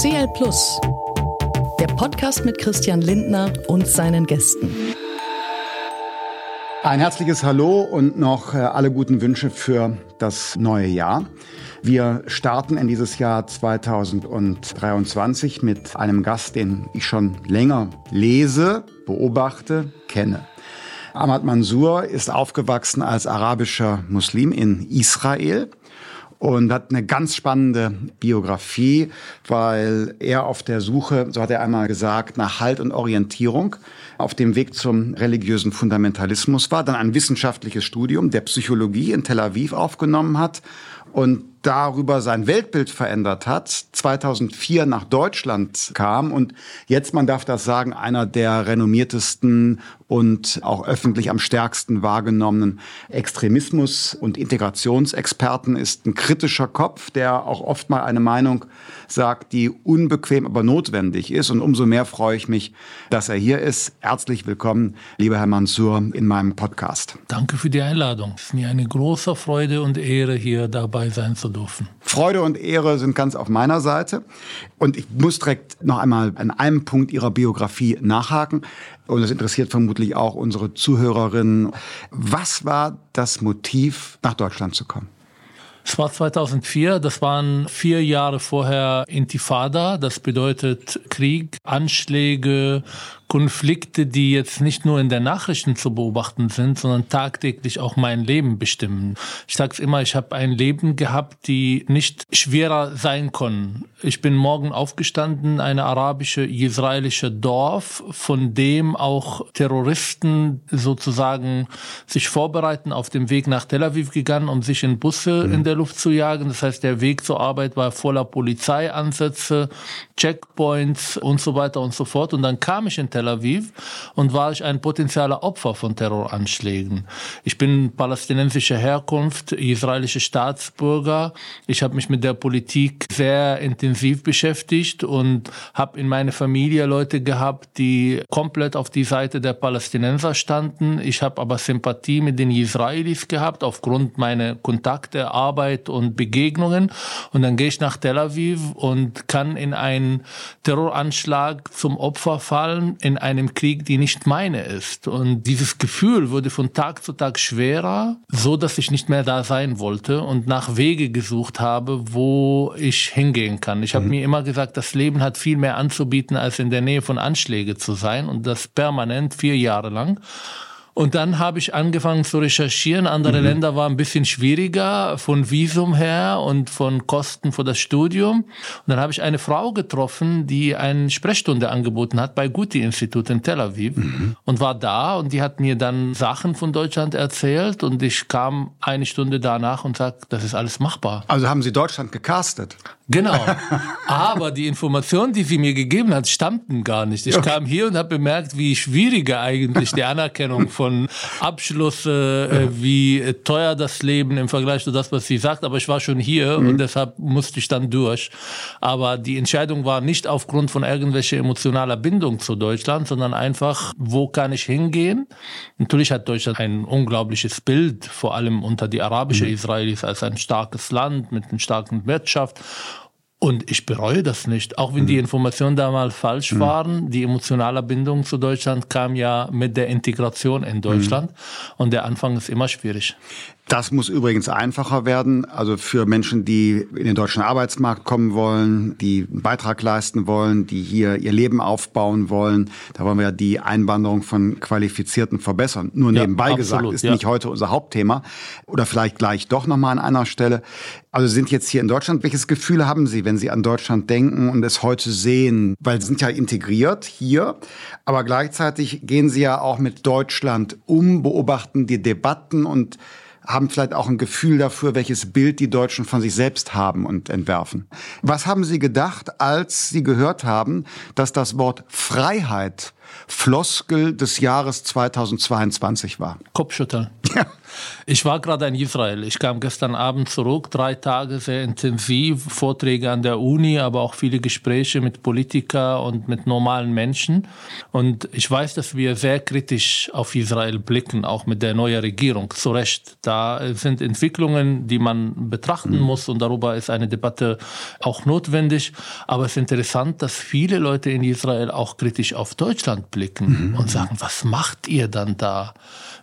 CL Plus, der Podcast mit Christian Lindner und seinen Gästen. Ein herzliches Hallo und noch äh, alle guten Wünsche für das neue Jahr. Wir starten in dieses Jahr 2023 mit einem Gast, den ich schon länger lese, beobachte, kenne. Ahmad Mansour ist aufgewachsen als arabischer Muslim in Israel und hat eine ganz spannende Biografie, weil er auf der Suche, so hat er einmal gesagt, nach Halt und Orientierung auf dem Weg zum religiösen Fundamentalismus war, dann ein wissenschaftliches Studium der Psychologie in Tel Aviv aufgenommen hat und darüber sein Weltbild verändert hat, 2004 nach Deutschland kam und jetzt, man darf das sagen, einer der renommiertesten und auch öffentlich am stärksten wahrgenommenen Extremismus- und Integrationsexperten ist ein kritischer Kopf, der auch oft mal eine Meinung sagt, die unbequem, aber notwendig ist. Und umso mehr freue ich mich, dass er hier ist. Herzlich willkommen, lieber Herr Mansour, in meinem Podcast. Danke für die Einladung. Es ist mir eine große Freude und Ehre, hier dabei sein zu dürfen. Freude und Ehre sind ganz auf meiner Seite. Und ich muss direkt noch einmal an einem Punkt Ihrer Biografie nachhaken. Und das interessiert vermutlich auch unsere Zuhörerinnen. Was war das Motiv, nach Deutschland zu kommen? Es war 2004, das waren vier Jahre vorher Intifada, das bedeutet Krieg, Anschläge, Konflikte, die jetzt nicht nur in den Nachrichten zu beobachten sind, sondern tagtäglich auch mein Leben bestimmen. Ich sage es immer, ich habe ein Leben gehabt, die nicht schwerer sein können. Ich bin morgen aufgestanden, eine arabische, israelische Dorf, von dem auch Terroristen sozusagen sich vorbereiten, auf dem Weg nach Tel Aviv gegangen, um sich in Busse mhm. in der Luft zu jagen. Das heißt, der Weg zur Arbeit war voller Polizeiansätze, Checkpoints und so weiter und so fort. Und dann kam ich in Tel Tel Aviv und war ich ein potenzieller Opfer von Terroranschlägen. Ich bin palästinensischer Herkunft, israelischer Staatsbürger. Ich habe mich mit der Politik sehr intensiv beschäftigt und habe in meiner Familie Leute gehabt, die komplett auf die Seite der Palästinenser standen. Ich habe aber Sympathie mit den Israelis gehabt aufgrund meiner Kontakte, Arbeit und Begegnungen. Und dann gehe ich nach Tel Aviv und kann in einen Terroranschlag zum Opfer fallen, in einem Krieg, die nicht meine ist. Und dieses Gefühl wurde von Tag zu Tag schwerer, so dass ich nicht mehr da sein wollte und nach Wege gesucht habe, wo ich hingehen kann. Ich habe mhm. mir immer gesagt, das Leben hat viel mehr anzubieten, als in der Nähe von Anschlägen zu sein und das permanent vier Jahre lang. Und dann habe ich angefangen zu recherchieren. Andere mhm. Länder waren ein bisschen schwieriger von Visum her und von Kosten für das Studium. Und dann habe ich eine Frau getroffen, die eine Sprechstunde angeboten hat bei Guti-Institut in Tel Aviv mhm. und war da und die hat mir dann Sachen von Deutschland erzählt und ich kam eine Stunde danach und sagte, das ist alles machbar. Also haben Sie Deutschland gecastet? Genau. Aber die Informationen, die sie mir gegeben hat, stammten gar nicht. Ich okay. kam hier und habe bemerkt, wie schwieriger eigentlich die Anerkennung von Abschluss, äh, wie teuer das Leben im Vergleich zu das, was sie sagt. Aber ich war schon hier mhm. und deshalb musste ich dann durch. Aber die Entscheidung war nicht aufgrund von irgendwelcher emotionaler Bindung zu Deutschland, sondern einfach, wo kann ich hingehen? Natürlich hat Deutschland ein unglaubliches Bild, vor allem unter die arabischen mhm. Israelis als ein starkes Land mit einer starken Wirtschaft. Und ich bereue das nicht, auch wenn die mhm. Informationen damals falsch mhm. waren. Die emotionale Bindung zu Deutschland kam ja mit der Integration in Deutschland. Mhm. Und der Anfang ist immer schwierig. Das muss übrigens einfacher werden. Also für Menschen, die in den deutschen Arbeitsmarkt kommen wollen, die einen Beitrag leisten wollen, die hier ihr Leben aufbauen wollen. Da wollen wir ja die Einwanderung von Qualifizierten verbessern. Nur nebenbei ja, gesagt, ist ja. nicht heute unser Hauptthema. Oder vielleicht gleich doch nochmal an einer Stelle. Also sind jetzt hier in Deutschland. Welches Gefühl haben Sie, wenn Sie an Deutschland denken und es heute sehen? Weil Sie sind ja integriert hier, aber gleichzeitig gehen Sie ja auch mit Deutschland um, beobachten die Debatten und haben vielleicht auch ein Gefühl dafür, welches Bild die Deutschen von sich selbst haben und entwerfen. Was haben Sie gedacht, als Sie gehört haben, dass das Wort Freiheit Floskel des Jahres 2022 war? Kopfschütteln. Ja. Ich war gerade in Israel. Ich kam gestern Abend zurück, drei Tage sehr intensiv, Vorträge an der Uni, aber auch viele Gespräche mit Politikern und mit normalen Menschen. Und ich weiß, dass wir sehr kritisch auf Israel blicken, auch mit der neuen Regierung, zu Recht. Da sind Entwicklungen, die man betrachten mhm. muss und darüber ist eine Debatte auch notwendig. Aber es ist interessant, dass viele Leute in Israel auch kritisch auf Deutschland blicken mhm. und sagen, was macht ihr dann da?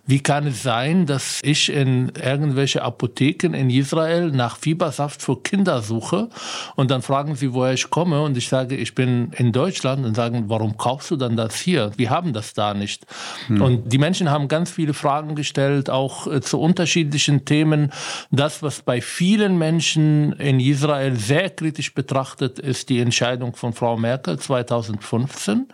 Wie kann es sein, dass ich in irgendwelche Apotheken in Israel nach Fiebersaft für Kinder suche und dann fragen sie, woher ich komme und ich sage, ich bin in Deutschland und sagen, warum kaufst du dann das hier? Wir haben das da nicht. Hm. Und die Menschen haben ganz viele Fragen gestellt, auch äh, zu unterschiedlichen Themen. Das, was bei vielen Menschen in Israel sehr kritisch betrachtet, ist die Entscheidung von Frau Merkel 2015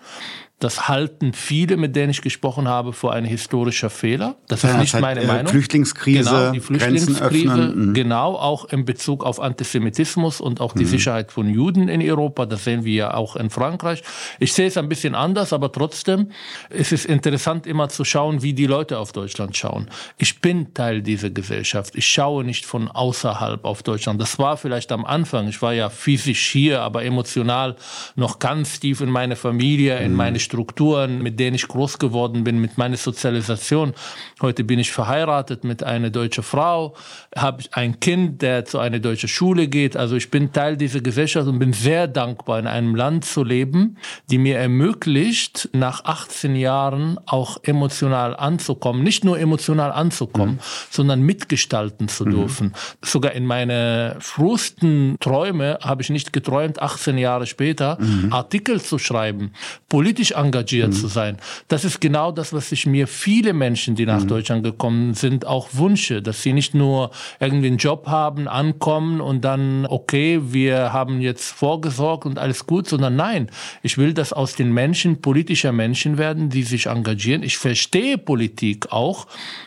das halten viele, mit denen ich gesprochen habe, für einen historischer Fehler. Das ja, ist nicht halt, meine äh, Meinung. Flüchtlingskrise, genau, die Flüchtlingskrise, mhm. genau, auch in Bezug auf Antisemitismus und auch die mhm. Sicherheit von Juden in Europa. Das sehen wir ja auch in Frankreich. Ich sehe es ein bisschen anders, aber trotzdem ist es interessant, immer zu schauen, wie die Leute auf Deutschland schauen. Ich bin Teil dieser Gesellschaft. Ich schaue nicht von außerhalb auf Deutschland. Das war vielleicht am Anfang. Ich war ja physisch hier, aber emotional noch ganz tief in meine Familie, in mhm. meine Strukturen, mit denen ich groß geworden bin, mit meiner Sozialisation. Heute bin ich verheiratet mit einer deutschen Frau, habe ein Kind, der zu einer deutschen Schule geht. Also ich bin Teil dieser Gesellschaft und bin sehr dankbar, in einem Land zu leben, die mir ermöglicht, nach 18 Jahren auch emotional anzukommen. Nicht nur emotional anzukommen, mhm. sondern mitgestalten zu mhm. dürfen. Sogar in meine frühesten Träume habe ich nicht geträumt, 18 Jahre später mhm. Artikel zu schreiben, politisch engagiert mhm. zu sein. Das ist genau das, was sich mir viele Menschen, die nach mhm. Deutschland gekommen sind, auch wünsche, dass sie nicht nur irgendwie einen Job haben, ankommen und dann, okay, wir haben jetzt vorgesorgt und alles gut, sondern nein, ich will, dass aus den Menschen politischer Menschen werden, die sich engagieren. Ich verstehe Politik auch,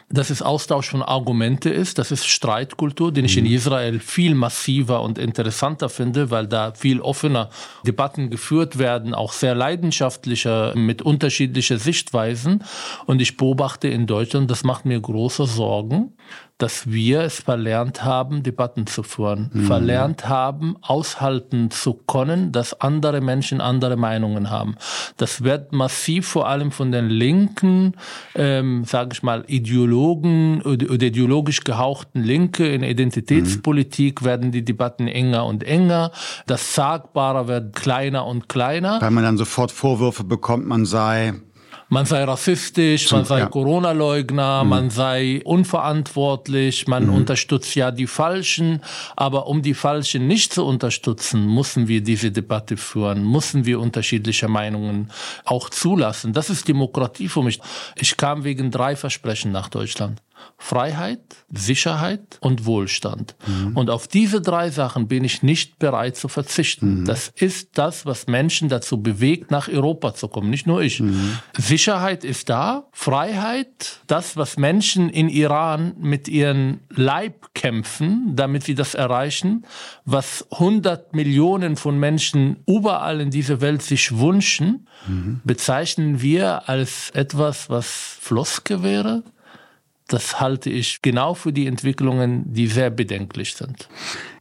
dass es Austausch von Argumente ist, das ist Streitkultur, den ich in mhm. Israel viel massiver und interessanter finde, weil da viel offener Debatten geführt werden, auch sehr leidenschaftlicher, mit unterschiedlichen Sichtweisen. Und ich beobachte in Deutschland, das macht mir große Sorgen, dass wir es verlernt haben, Debatten zu führen, mhm. verlernt haben, aushalten zu können, dass andere Menschen andere Meinungen haben. Das wird massiv vor allem von den linken, ähm, sage ich mal, Ideologen oder ideologisch gehauchten Linke in Identitätspolitik mhm. werden die Debatten enger und enger. Das Sagbare wird kleiner und kleiner. Weil man dann sofort Vorwürfe bekommt, man sei man sei rassistisch, man sei ja. Corona-Leugner, mhm. man sei unverantwortlich, man mhm. unterstützt ja die Falschen. Aber um die Falschen nicht zu unterstützen, müssen wir diese Debatte führen, müssen wir unterschiedliche Meinungen auch zulassen. Das ist Demokratie für mich. Ich kam wegen drei Versprechen nach Deutschland. Freiheit, Sicherheit und Wohlstand. Mhm. Und auf diese drei Sachen bin ich nicht bereit zu verzichten. Mhm. Das ist das, was Menschen dazu bewegt, nach Europa zu kommen, nicht nur ich. Mhm. Sicherheit ist da, Freiheit, das, was Menschen in Iran mit ihren Leib kämpfen, damit sie das erreichen, was 100 Millionen von Menschen überall in dieser Welt sich wünschen, mhm. bezeichnen wir als etwas, was Floske wäre, das halte ich genau für die Entwicklungen, die sehr bedenklich sind.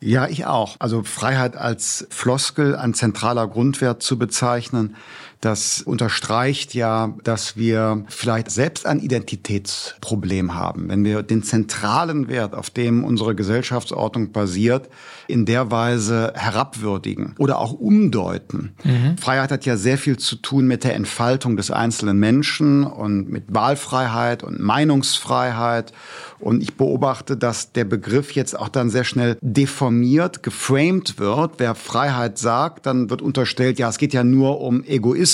Ja, ich auch. Also Freiheit als Floskel, ein zentraler Grundwert zu bezeichnen, das unterstreicht ja, dass wir vielleicht selbst ein Identitätsproblem haben. Wenn wir den zentralen Wert, auf dem unsere Gesellschaftsordnung basiert, in der Weise herabwürdigen oder auch umdeuten. Mhm. Freiheit hat ja sehr viel zu tun mit der Entfaltung des einzelnen Menschen und mit Wahlfreiheit und Meinungsfreiheit. Und ich beobachte, dass der Begriff jetzt auch dann sehr schnell deformiert, geframed wird. Wer Freiheit sagt, dann wird unterstellt, ja, es geht ja nur um Egoismus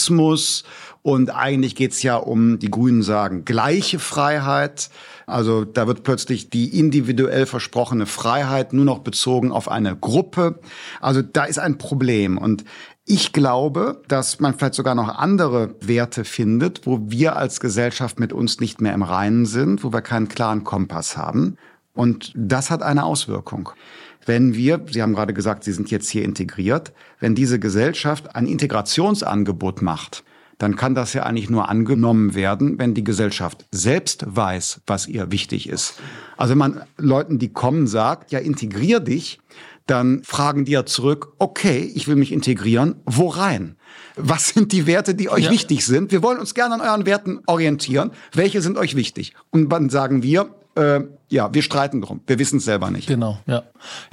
und eigentlich geht's ja um, die Grünen sagen, gleiche Freiheit. Also da wird plötzlich die individuell versprochene Freiheit nur noch bezogen auf eine Gruppe. Also da ist ein Problem. Und ich glaube, dass man vielleicht sogar noch andere Werte findet, wo wir als Gesellschaft mit uns nicht mehr im Reinen sind, wo wir keinen klaren Kompass haben. Und das hat eine Auswirkung. Wenn wir, Sie haben gerade gesagt, Sie sind jetzt hier integriert, wenn diese Gesellschaft ein Integrationsangebot macht, dann kann das ja eigentlich nur angenommen werden, wenn die Gesellschaft selbst weiß, was ihr wichtig ist. Also wenn man Leuten, die kommen, sagt, ja, integrier dich, dann fragen die ja zurück, okay, ich will mich integrieren, wo rein? Was sind die Werte, die euch ja. wichtig sind? Wir wollen uns gerne an euren Werten orientieren. Welche sind euch wichtig? Und dann sagen wir, äh, ja, wir streiten drum. Wir wissen es selber nicht. Genau, ja.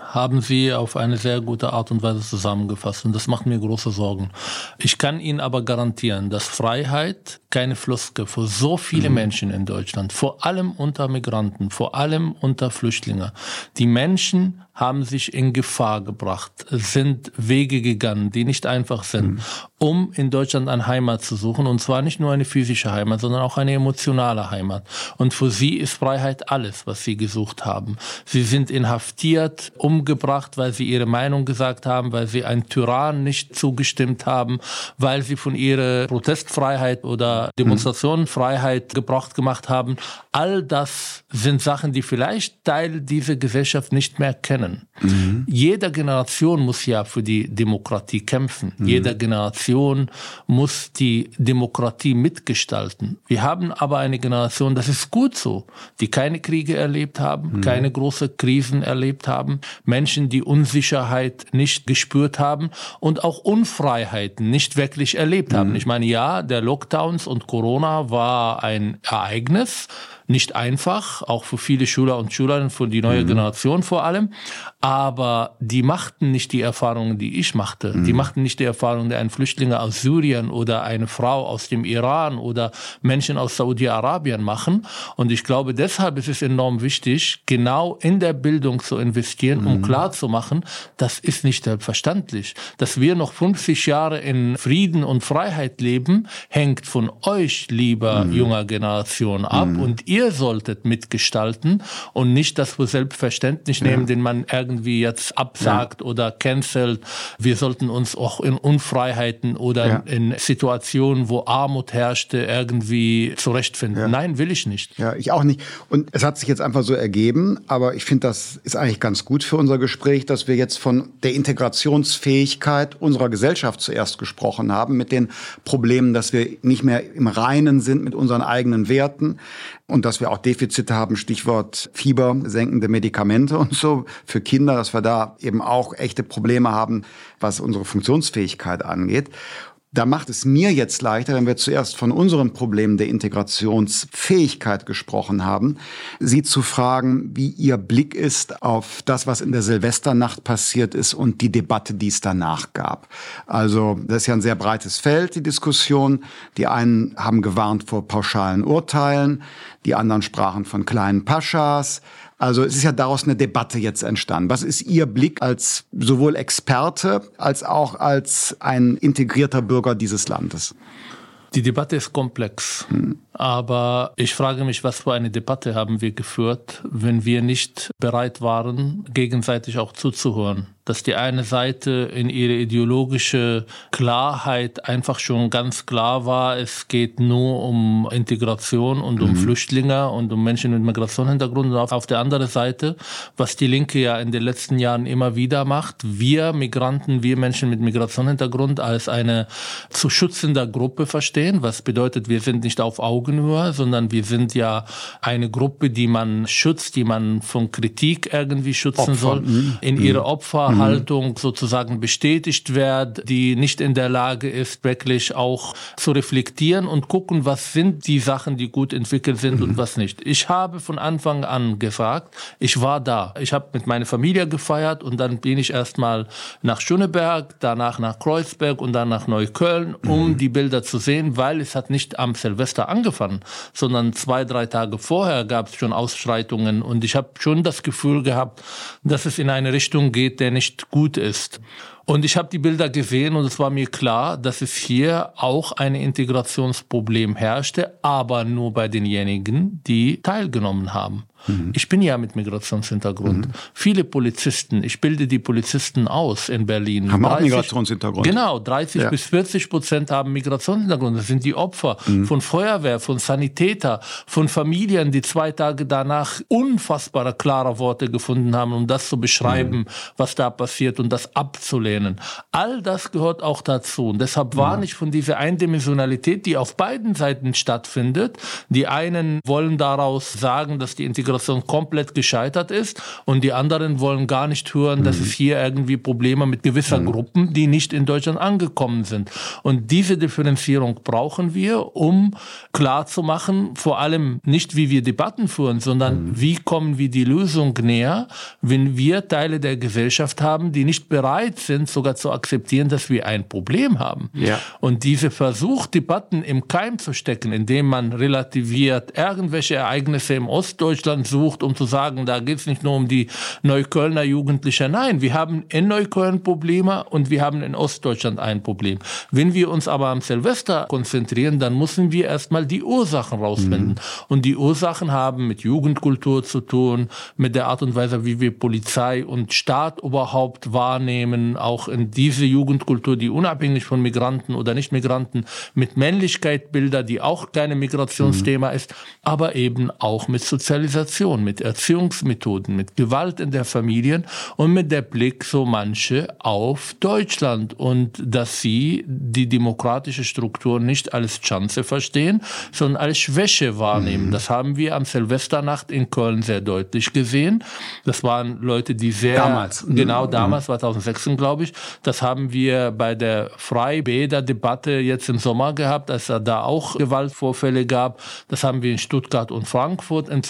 Haben Sie auf eine sehr gute Art und Weise zusammengefasst und das macht mir große Sorgen. Ich kann Ihnen aber garantieren, dass Freiheit keine Floskel für so viele mhm. Menschen in Deutschland, vor allem unter Migranten, vor allem unter Flüchtlingen. Die Menschen haben sich in Gefahr gebracht, sind Wege gegangen, die nicht einfach sind, mhm. um in Deutschland eine Heimat zu suchen. Und zwar nicht nur eine physische Heimat, sondern auch eine emotionale Heimat. Und für sie ist Freiheit alles, was sie gesucht haben. Sie sind inhaftiert, umgebracht, weil sie ihre Meinung gesagt haben, weil sie einen Tyrann nicht zugestimmt haben, weil sie von ihrer Protestfreiheit oder Demonstrationenfreiheit Gebrauch gemacht haben. All das sind Sachen, die vielleicht Teil dieser Gesellschaft nicht mehr kennen. Mhm. Jede Generation muss ja für die Demokratie kämpfen. Mhm. Jede Generation muss die Demokratie mitgestalten. Wir haben aber eine Generation, das ist gut so, die keine Kriege erlebt haben, mhm. keine große Krisen erlebt haben, Menschen, die Unsicherheit nicht gespürt haben und auch Unfreiheiten nicht wirklich erlebt haben. Mhm. Ich meine, ja, der Lockdowns und Corona war ein Ereignis, nicht einfach, auch für viele Schüler und Schülerinnen, für die neue mhm. Generation vor allem. Aber die machten nicht die Erfahrungen, die ich machte. Mhm. Die machten nicht die Erfahrungen, die ein Flüchtlinge aus Syrien oder eine Frau aus dem Iran oder Menschen aus Saudi-Arabien machen. Und ich glaube, deshalb ist es enorm wichtig, genau in der Bildung zu investieren, um mhm. klar zu machen, das ist nicht selbstverständlich. Dass wir noch 50 Jahre in Frieden und Freiheit leben, hängt von euch, lieber mhm. junger Generation, ab. Mhm. Und ihr ihr solltet mitgestalten und nicht das für selbstverständlich nehmen, ja. den man irgendwie jetzt absagt ja. oder cancelt. Wir sollten uns auch in Unfreiheiten oder ja. in Situationen, wo Armut herrschte, irgendwie zurechtfinden. Nein, will ich nicht. Ja, ich auch nicht. Und es hat sich jetzt einfach so ergeben, aber ich finde, das ist eigentlich ganz gut für unser Gespräch, dass wir jetzt von der Integrationsfähigkeit unserer Gesellschaft zuerst gesprochen haben, mit den Problemen, dass wir nicht mehr im Reinen sind mit unseren eigenen Werten, und dass wir auch Defizite haben, Stichwort Fieber, senkende Medikamente und so für Kinder, dass wir da eben auch echte Probleme haben, was unsere Funktionsfähigkeit angeht. Da macht es mir jetzt leichter, wenn wir zuerst von unseren Problemen der Integrationsfähigkeit gesprochen haben, Sie zu fragen, wie Ihr Blick ist auf das, was in der Silvesternacht passiert ist und die Debatte, die es danach gab. Also das ist ja ein sehr breites Feld, die Diskussion. Die einen haben gewarnt vor pauschalen Urteilen, die anderen sprachen von kleinen Paschas. Also es ist ja daraus eine Debatte jetzt entstanden. Was ist Ihr Blick als sowohl Experte als auch als ein integrierter Bürger dieses Landes? Die Debatte ist komplex, hm. aber ich frage mich, was für eine Debatte haben wir geführt, wenn wir nicht bereit waren, gegenseitig auch zuzuhören dass die eine Seite in ihre ideologische Klarheit einfach schon ganz klar war, es geht nur um Integration und um mhm. Flüchtlinge und um Menschen mit Migrationshintergrund. Und auf der anderen Seite, was die Linke ja in den letzten Jahren immer wieder macht, wir Migranten, wir Menschen mit Migrationshintergrund als eine zu schützender Gruppe verstehen, was bedeutet, wir sind nicht auf Augenhöhe, sondern wir sind ja eine Gruppe, die man schützt, die man von Kritik irgendwie schützen Opfer. soll, mhm. in ihre mhm. Opfer Mhm. Haltung sozusagen bestätigt wird, die nicht in der Lage ist, wirklich auch zu reflektieren und gucken, was sind die Sachen, die gut entwickelt sind mhm. und was nicht. Ich habe von Anfang an gesagt, ich war da. Ich habe mit meiner Familie gefeiert und dann bin ich erstmal nach Schöneberg, danach nach Kreuzberg und dann nach Neukölln, um mhm. die Bilder zu sehen, weil es hat nicht am Silvester angefangen, sondern zwei, drei Tage vorher gab es schon Ausschreitungen und ich habe schon das Gefühl gehabt, dass es in eine Richtung geht, der nicht gut ist. Und ich habe die Bilder gesehen und es war mir klar, dass es hier auch ein Integrationsproblem herrschte, aber nur bei denjenigen, die teilgenommen haben. Mhm. Ich bin ja mit Migrationshintergrund. Mhm. Viele Polizisten, ich bilde die Polizisten aus in Berlin. Haben 30, auch Migrationshintergrund. Genau, 30 ja. bis 40 Prozent haben Migrationshintergrund. Das sind die Opfer mhm. von Feuerwehr, von Sanitäter, von Familien, die zwei Tage danach unfassbare klare Worte gefunden haben, um das zu beschreiben, mhm. was da passiert und das abzulehnen. All das gehört auch dazu. Und deshalb warne ich von dieser Eindimensionalität, die auf beiden Seiten stattfindet. Die einen wollen daraus sagen, dass die Integration komplett gescheitert ist und die anderen wollen gar nicht hören, dass es hier irgendwie Probleme mit gewisser Gruppen, die nicht in Deutschland angekommen sind. Und diese Differenzierung brauchen wir, um klarzumachen, vor allem nicht, wie wir Debatten führen, sondern wie kommen wir die Lösung näher, wenn wir Teile der Gesellschaft haben, die nicht bereit sind, sogar zu akzeptieren, dass wir ein Problem haben. Ja. Und diese Versuch, Debatten im Keim zu stecken, indem man relativiert irgendwelche Ereignisse im Ostdeutschland sucht, um zu sagen, da geht es nicht nur um die Neuköllner Jugendliche. Nein, wir haben in Neukölln Probleme und wir haben in Ostdeutschland ein Problem. Wenn wir uns aber am Silvester konzentrieren, dann müssen wir erstmal die Ursachen rausfinden. Mhm. Und die Ursachen haben mit Jugendkultur zu tun, mit der Art und Weise, wie wir Polizei und Staat überhaupt wahrnehmen, auch in diese Jugendkultur, die unabhängig von Migranten oder Nicht-Migranten mit Männlichkeitbilder, die auch keine Migrationsthema mhm. ist, aber eben auch mit Sozialisation, mit Erziehungsmethoden, mit Gewalt in der Familie und mit der Blick so manche auf Deutschland und dass sie die demokratische Struktur nicht als Chance verstehen, sondern als Schwäche wahrnehmen. Mhm. Das haben wir am Silvesternacht in Köln sehr deutlich gesehen. Das waren Leute, die sehr damals genau mhm. damals 2016 glaube ich. Das haben wir bei der Freibäder-Debatte jetzt im Sommer gehabt, als da auch Gewaltvorfälle gab. Das haben wir in Stuttgart und Frankfurt in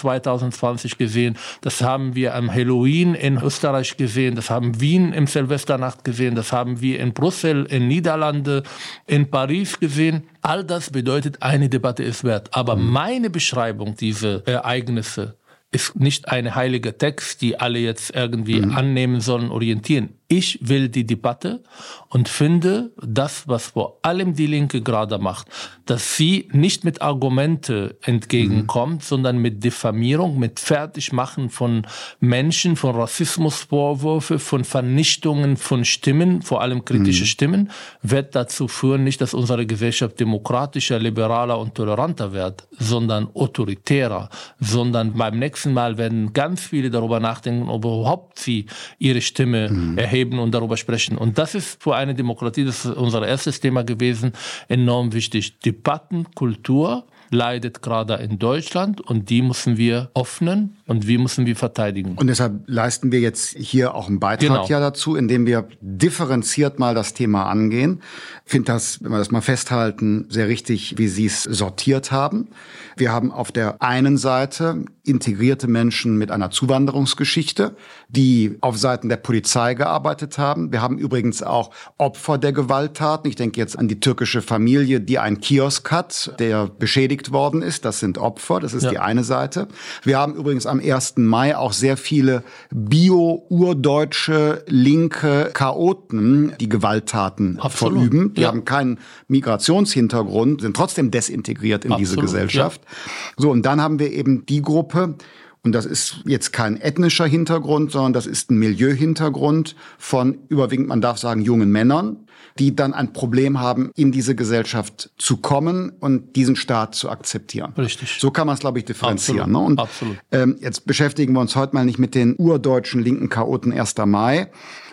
2020 gesehen. Das haben wir am Halloween in Österreich gesehen. Das haben Wien im Silvesternacht gesehen. Das haben wir in Brüssel, in Niederlande, in Paris gesehen. All das bedeutet, eine Debatte ist wert. Aber mhm. meine Beschreibung dieser Ereignisse ist nicht ein heiliger Text, die alle jetzt irgendwie mhm. annehmen sollen, orientieren. Ich will die Debatte und finde das, was vor allem die Linke gerade macht, dass sie nicht mit Argumente entgegenkommt, mhm. sondern mit Diffamierung, mit Fertigmachen von Menschen, von Rassismusvorwürfe, von Vernichtungen von Stimmen, vor allem kritische mhm. Stimmen, wird dazu führen, nicht, dass unsere Gesellschaft demokratischer, liberaler und toleranter wird, sondern autoritärer, sondern beim nächsten Mal werden ganz viele darüber nachdenken, ob überhaupt sie ihre Stimme mhm. erheben erheben und darüber sprechen. Und das ist für eine Demokratie, das ist unser erstes Thema gewesen, enorm wichtig. Debattenkultur leidet gerade in Deutschland und die müssen wir öffnen und wie müssen wir verteidigen. Und deshalb leisten wir jetzt hier auch einen Beitrag genau. ja dazu, indem wir differenziert mal das Thema angehen. Ich finde das, wenn wir das mal festhalten, sehr richtig, wie Sie es sortiert haben. Wir haben auf der einen Seite integrierte Menschen mit einer Zuwanderungsgeschichte, die auf Seiten der Polizei gearbeitet haben. Wir haben übrigens auch Opfer der Gewalttaten. Ich denke jetzt an die türkische Familie, die einen Kiosk hat, der beschädigt worden ist. Das sind Opfer. Das ist ja. die eine Seite. Wir haben übrigens am 1. Mai auch sehr viele bio-urdeutsche linke Chaoten, die Gewalttaten Absolut. verüben. Die ja. haben keinen Migrationshintergrund, sind trotzdem desintegriert in Absolut. diese Gesellschaft. Ja. So, und dann haben wir eben die Gruppe, und das ist jetzt kein ethnischer Hintergrund, sondern das ist ein Milieuhintergrund von überwiegend, man darf sagen, jungen Männern, die dann ein Problem haben, in diese Gesellschaft zu kommen und diesen Staat zu akzeptieren. Richtig. So kann man es, glaube ich, differenzieren. Absolut. Ne? Und Absolut. Ähm, jetzt beschäftigen wir uns heute mal nicht mit den urdeutschen linken Chaoten 1. Mai,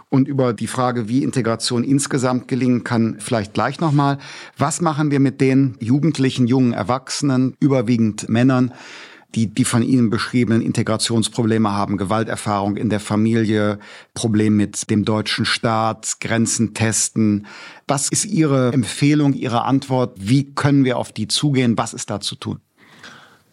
und über die Frage, wie Integration insgesamt gelingen kann, vielleicht gleich nochmal. Was machen wir mit den Jugendlichen, jungen Erwachsenen, überwiegend Männern, die die von Ihnen beschriebenen Integrationsprobleme haben, Gewalterfahrung in der Familie, Problem mit dem deutschen Staat, Grenzen testen. Was ist Ihre Empfehlung, Ihre Antwort? Wie können wir auf die zugehen? Was ist da zu tun?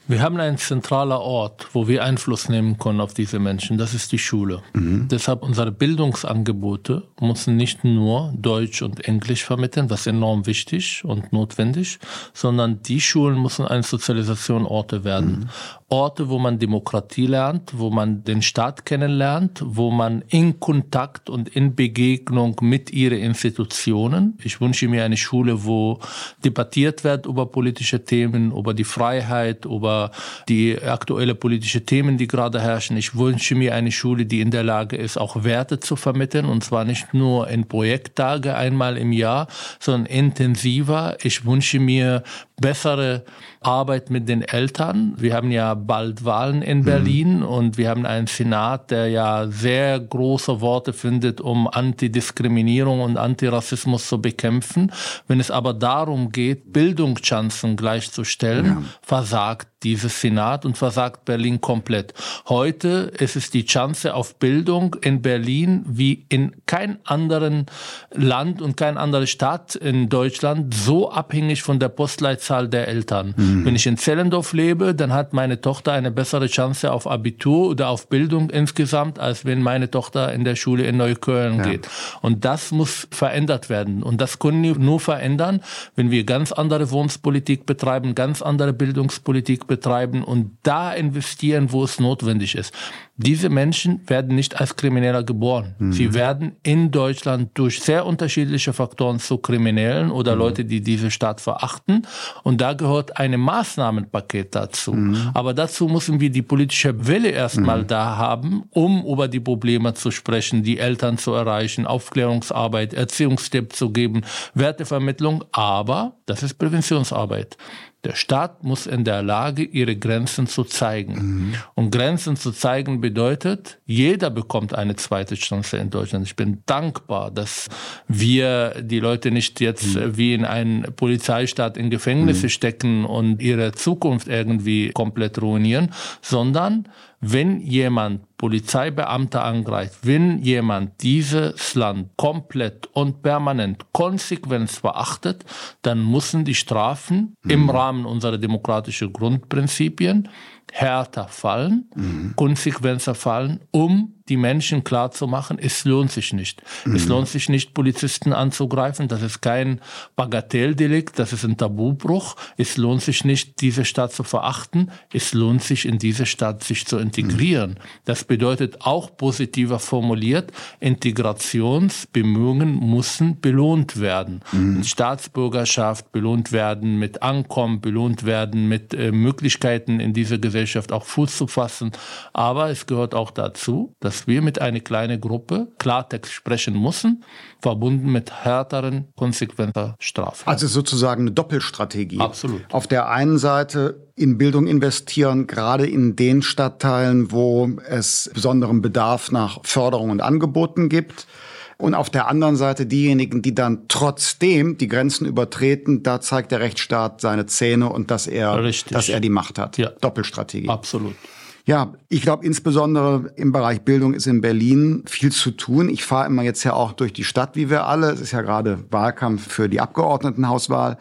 Wir haben einen zentralen Ort, wo wir Einfluss nehmen können auf diese Menschen. Das ist die Schule. Mhm. Deshalb unsere Bildungsangebote müssen nicht nur Deutsch und Englisch vermitteln, was enorm wichtig und notwendig, sondern die Schulen müssen eine Sozialisationsorte werden. Mhm. Orte, wo man Demokratie lernt, wo man den Staat kennenlernt, wo man in Kontakt und in Begegnung mit ihren Institutionen. Ich wünsche mir eine Schule, wo debattiert wird über politische Themen, über die Freiheit, über die aktuelle politische Themen, die gerade herrschen. Ich wünsche mir eine Schule, die in der Lage ist, auch Werte zu vermitteln und zwar nicht nur in Projekttage einmal im Jahr, sondern intensiver. Ich wünsche mir bessere Arbeit mit den Eltern. Wir haben ja bald Wahlen in mhm. Berlin und wir haben einen Senat, der ja sehr große Worte findet, um Antidiskriminierung und Antirassismus zu bekämpfen. Wenn es aber darum geht, Bildungschancen gleichzustellen, ja. versagt dieses Senat und versagt Berlin komplett. Heute ist es die Chance auf Bildung in Berlin wie in kein anderen Land und kein andere Stadt in Deutschland so abhängig von der Postleitzahl der Eltern. Mhm. Wenn ich in Zellendorf lebe, dann hat meine Tochter eine bessere Chance auf Abitur oder auf Bildung insgesamt, als wenn meine Tochter in der Schule in Neukölln ja. geht. Und das muss verändert werden. Und das können wir nur verändern, wenn wir ganz andere Wohnungspolitik betreiben, ganz andere Bildungspolitik betreiben betreiben und da investieren, wo es notwendig ist. Diese Menschen werden nicht als Krimineller geboren. Mhm. Sie werden in Deutschland durch sehr unterschiedliche Faktoren zu Kriminellen oder mhm. Leute, die diese Staat verachten. Und da gehört ein Maßnahmenpaket dazu. Mhm. Aber dazu müssen wir die politische Wille erstmal mhm. da haben, um über die Probleme zu sprechen, die Eltern zu erreichen, Aufklärungsarbeit, Erziehungstipp zu geben, Wertevermittlung. Aber das ist Präventionsarbeit. Der Staat muss in der Lage, ihre Grenzen zu zeigen. Mhm. Und Grenzen zu zeigen bedeutet, jeder bekommt eine zweite Chance in Deutschland. Ich bin dankbar, dass wir die Leute nicht jetzt mhm. wie in einen Polizeistaat in Gefängnisse mhm. stecken und ihre Zukunft irgendwie komplett ruinieren, sondern wenn jemand Polizeibeamte angreift, wenn jemand dieses Land komplett und permanent konsequent verachtet, dann müssen die Strafen mhm. im Rahmen unserer demokratischen Grundprinzipien härter fallen, mhm. konsequenter fallen, um die Menschen klar zu machen, es lohnt sich nicht. Mhm. Es lohnt sich nicht, Polizisten anzugreifen. Das ist kein Bagatelldelikt, das ist ein Tabubruch. Es lohnt sich nicht, diese Stadt zu verachten. Es lohnt sich, in diese Stadt sich zu integrieren. Mhm. Das bedeutet auch positiver formuliert, Integrationsbemühungen müssen belohnt werden. Mhm. Staatsbürgerschaft belohnt werden, mit Ankommen belohnt werden, mit äh, Möglichkeiten in dieser Gesellschaft auch Fuß zu fassen. Aber es gehört auch dazu, dass dass wir mit einer kleinen Gruppe Klartext sprechen müssen, verbunden mit härteren, konsequenter Strafen. Also sozusagen eine Doppelstrategie. Absolut. Auf der einen Seite in Bildung investieren, gerade in den Stadtteilen, wo es besonderen Bedarf nach Förderung und Angeboten gibt. Und auf der anderen Seite diejenigen, die dann trotzdem die Grenzen übertreten, da zeigt der Rechtsstaat seine Zähne und dass er, dass er die Macht hat. Ja. Doppelstrategie. Absolut. Ja, ich glaube insbesondere im Bereich Bildung ist in Berlin viel zu tun. Ich fahre immer jetzt ja auch durch die Stadt, wie wir alle. Es ist ja gerade Wahlkampf für die Abgeordnetenhauswahl.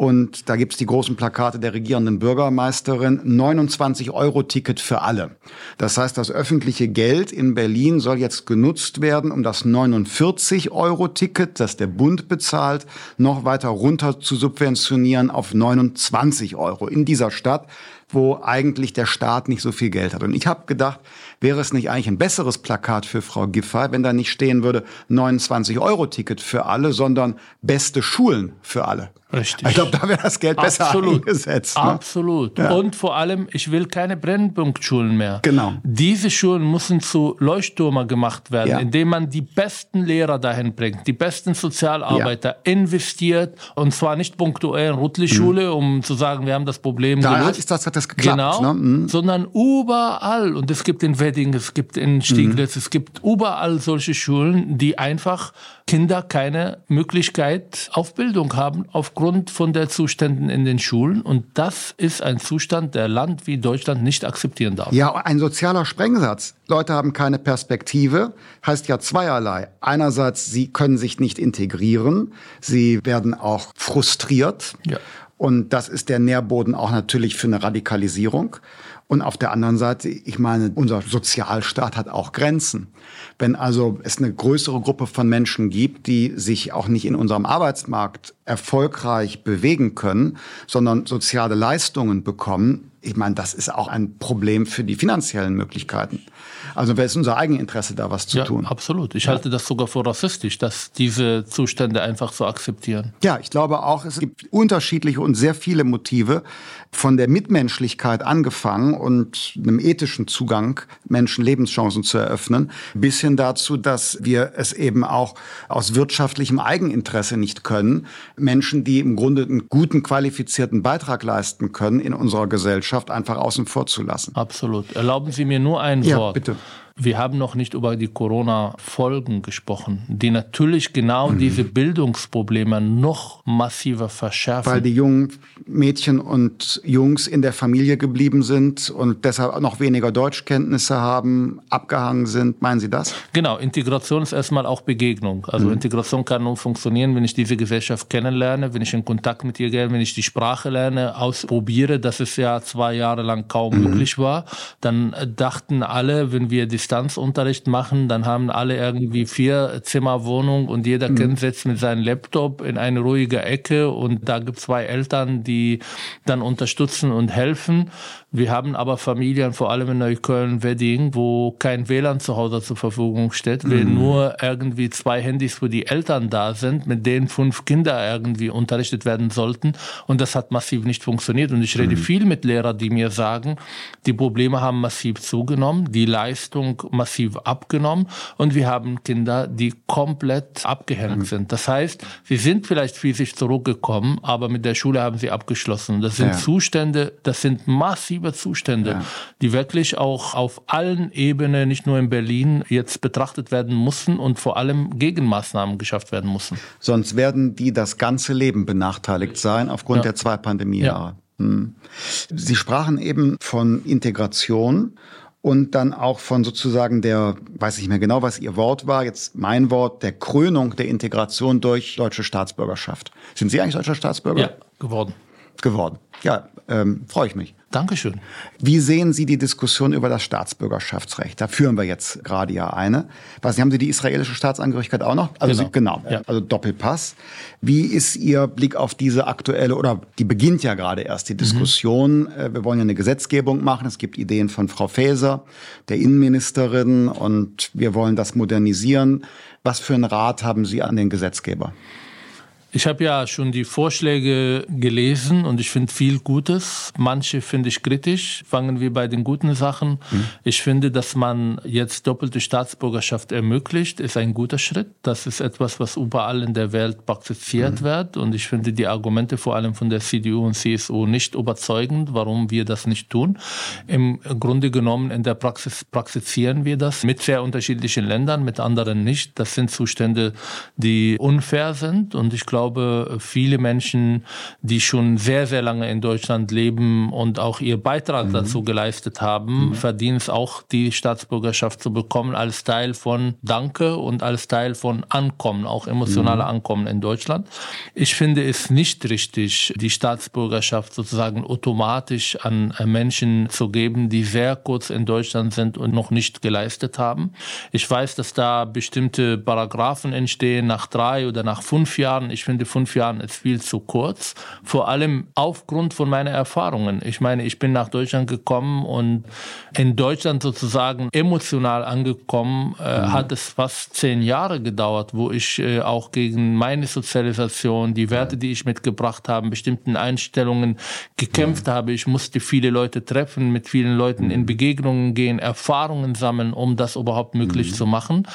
Und da gibt's die großen Plakate der regierenden Bürgermeisterin. 29 Euro Ticket für alle. Das heißt, das öffentliche Geld in Berlin soll jetzt genutzt werden, um das 49 Euro Ticket, das der Bund bezahlt, noch weiter runter zu subventionieren auf 29 Euro in dieser Stadt wo eigentlich der Staat nicht so viel Geld hat. Und ich habe gedacht, wäre es nicht eigentlich ein besseres Plakat für Frau Giffey, wenn da nicht stehen würde 29 Euro Ticket für alle, sondern beste Schulen für alle. Richtig. Ich glaube, da wäre das Geld besser Absolut. eingesetzt. Ne? Absolut. Ja. Und vor allem, ich will keine Brennpunktschulen mehr. Genau. Diese Schulen müssen zu Leuchttürmer gemacht werden, ja. indem man die besten Lehrer dahin bringt, die besten Sozialarbeiter ja. investiert und zwar nicht punktuell in Rutli-Schule, mhm. um zu sagen, wir haben das Problem da gelöst. Ist das, hat das geklappt. Genau, ne? mhm. sondern überall. Und es gibt in Wedding, es gibt in Stieglitz, mhm. es gibt überall solche Schulen, die einfach Kinder keine Möglichkeit auf Bildung haben aufgrund von der Zuständen in den Schulen. Und das ist ein Zustand, der Land wie Deutschland nicht akzeptieren darf. Ja, ein sozialer Sprengsatz. Leute haben keine Perspektive, heißt ja zweierlei. Einerseits, sie können sich nicht integrieren, sie werden auch frustriert. Ja. Und das ist der Nährboden auch natürlich für eine Radikalisierung. Und auf der anderen Seite, ich meine, unser Sozialstaat hat auch Grenzen. Wenn also es eine größere Gruppe von Menschen gibt, die sich auch nicht in unserem Arbeitsmarkt erfolgreich bewegen können, sondern soziale Leistungen bekommen, ich meine, das ist auch ein Problem für die finanziellen Möglichkeiten. Also wäre es unser Eigeninteresse, da was zu ja, tun. Absolut. Ich ja. halte das sogar für rassistisch, dass diese Zustände einfach so akzeptieren. Ja, ich glaube auch, es gibt unterschiedliche und sehr viele Motive, von der Mitmenschlichkeit angefangen und einem ethischen Zugang, Menschen Lebenschancen zu eröffnen, bis hin dazu, dass wir es eben auch aus wirtschaftlichem Eigeninteresse nicht können, Menschen, die im Grunde einen guten, qualifizierten Beitrag leisten können, in unserer Gesellschaft einfach außen vor zu lassen. Absolut. Erlauben Sie mir nur ein ja, Wort. Bitte. Wir haben noch nicht über die Corona-Folgen gesprochen, die natürlich genau mhm. diese Bildungsprobleme noch massiver verschärfen. Weil die jungen Mädchen und Jungs in der Familie geblieben sind und deshalb noch weniger Deutschkenntnisse haben, abgehangen sind. Meinen Sie das? Genau, Integration ist erstmal auch Begegnung. Also mhm. Integration kann nur funktionieren, wenn ich diese Gesellschaft kennenlerne, wenn ich in Kontakt mit ihr gehe, wenn ich die Sprache lerne, ausprobiere. Das ist ja zwei Jahre lang kaum mhm. möglich war. Dann dachten alle, wenn wir die Distanzunterricht machen, dann haben alle irgendwie vier Zimmerwohnung und jeder mhm. Kind sitzt mit seinem Laptop in eine ruhige Ecke und da gibt es zwei Eltern, die dann unterstützen und helfen. Wir haben aber Familien, vor allem in Neukölln, Wedding, wo kein WLAN zu Hause zur Verfügung steht, mhm. wenn nur irgendwie zwei Handys für die Eltern da sind, mit denen fünf Kinder irgendwie unterrichtet werden sollten. Und das hat massiv nicht funktioniert. Und ich rede mhm. viel mit Lehrern, die mir sagen, die Probleme haben massiv zugenommen, die Leistung massiv abgenommen und wir haben Kinder, die komplett abgehängt mhm. sind. Das heißt, sie sind vielleicht physisch zurückgekommen, aber mit der Schule haben sie abgeschlossen. Das sind ja. Zustände, das sind massiv massive Zustände, ja. die wirklich auch auf allen Ebenen, nicht nur in Berlin, jetzt betrachtet werden müssen und vor allem Gegenmaßnahmen geschafft werden müssen. Sonst werden die das ganze Leben benachteiligt sein aufgrund ja. der zwei Pandemiejahre. Ja. Hm. Sie sprachen eben von Integration und dann auch von sozusagen der, weiß ich nicht mehr genau, was Ihr Wort war, jetzt mein Wort, der Krönung der Integration durch deutsche Staatsbürgerschaft. Sind Sie eigentlich deutscher Staatsbürger? Ja, geworden. Geworden. Ja, ähm, freue ich mich. Dankeschön. Wie sehen Sie die Diskussion über das Staatsbürgerschaftsrecht? Da führen wir jetzt gerade ja eine. Was, haben Sie die israelische Staatsangehörigkeit auch noch? Also genau, Sie, genau ja. also Doppelpass. Wie ist Ihr Blick auf diese aktuelle, oder die beginnt ja gerade erst, die Diskussion. Mhm. Wir wollen ja eine Gesetzgebung machen. Es gibt Ideen von Frau Faeser, der Innenministerin, und wir wollen das modernisieren. Was für einen Rat haben Sie an den Gesetzgeber? Ich habe ja schon die Vorschläge gelesen und ich finde viel Gutes. Manche finde ich kritisch. Fangen wir bei den guten Sachen. Mhm. Ich finde, dass man jetzt doppelte Staatsbürgerschaft ermöglicht, ist ein guter Schritt. Das ist etwas, was überall in der Welt praktiziert mhm. wird. Und ich finde die Argumente vor allem von der CDU und CSU nicht überzeugend, warum wir das nicht tun. Im Grunde genommen in der Praxis praktizieren wir das mit sehr unterschiedlichen Ländern, mit anderen nicht. Das sind Zustände, die unfair sind. Und ich glaube, glaube, viele Menschen, die schon sehr, sehr lange in Deutschland leben und auch ihr Beitrag mhm. dazu geleistet haben, mhm. verdienen es auch, die Staatsbürgerschaft zu bekommen als Teil von Danke und als Teil von Ankommen, auch emotionale mhm. Ankommen in Deutschland. Ich finde es nicht richtig, die Staatsbürgerschaft sozusagen automatisch an Menschen zu geben, die sehr kurz in Deutschland sind und noch nicht geleistet haben. Ich weiß, dass da bestimmte Paragraphen entstehen nach drei oder nach fünf Jahren. Ich finde, fünf Jahren ist viel zu kurz. Vor allem aufgrund von meinen Erfahrungen. Ich meine, ich bin nach Deutschland gekommen und in Deutschland sozusagen emotional angekommen, äh, mhm. hat es fast zehn Jahre gedauert, wo ich äh, auch gegen meine Sozialisation, die Werte, die ich mitgebracht habe, bestimmten Einstellungen gekämpft mhm. habe. Ich musste viele Leute treffen, mit vielen Leuten in Begegnungen gehen, Erfahrungen sammeln, um das überhaupt möglich mhm. zu machen.